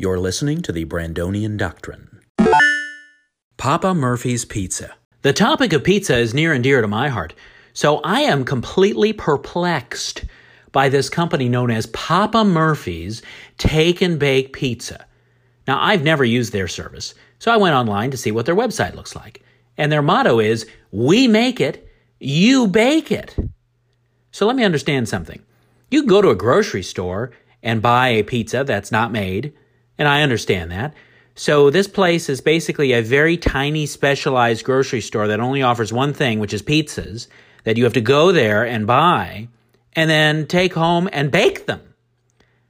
You're listening to the Brandonian Doctrine. Papa Murphy's Pizza. The topic of pizza is near and dear to my heart, so I am completely perplexed by this company known as Papa Murphy's Take and Bake Pizza. Now, I've never used their service, so I went online to see what their website looks like. And their motto is, We make it, you bake it. So let me understand something. You go to a grocery store and buy a pizza that's not made, and I understand that. So this place is basically a very tiny specialized grocery store that only offers one thing, which is pizzas that you have to go there and buy and then take home and bake them.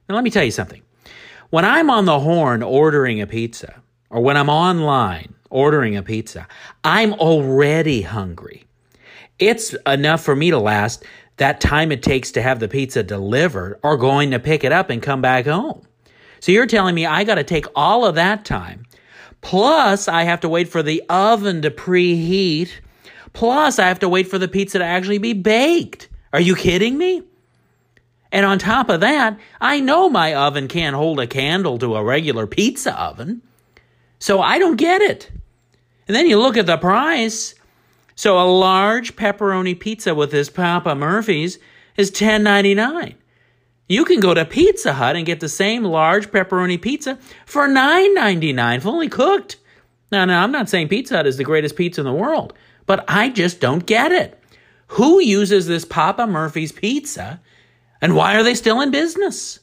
Now let me tell you something. When I'm on the horn ordering a pizza or when I'm online ordering a pizza, I'm already hungry. It's enough for me to last that time it takes to have the pizza delivered or going to pick it up and come back home. So you're telling me I got to take all of that time. Plus, I have to wait for the oven to preheat. Plus, I have to wait for the pizza to actually be baked. Are you kidding me? And on top of that, I know my oven can't hold a candle to a regular pizza oven. So I don't get it. And then you look at the price. So a large pepperoni pizza with this Papa Murphy's is $10.99. You can go to Pizza Hut and get the same large pepperoni pizza for $9.99, fully cooked. Now, now, I'm not saying Pizza Hut is the greatest pizza in the world, but I just don't get it. Who uses this Papa Murphy's pizza and why are they still in business?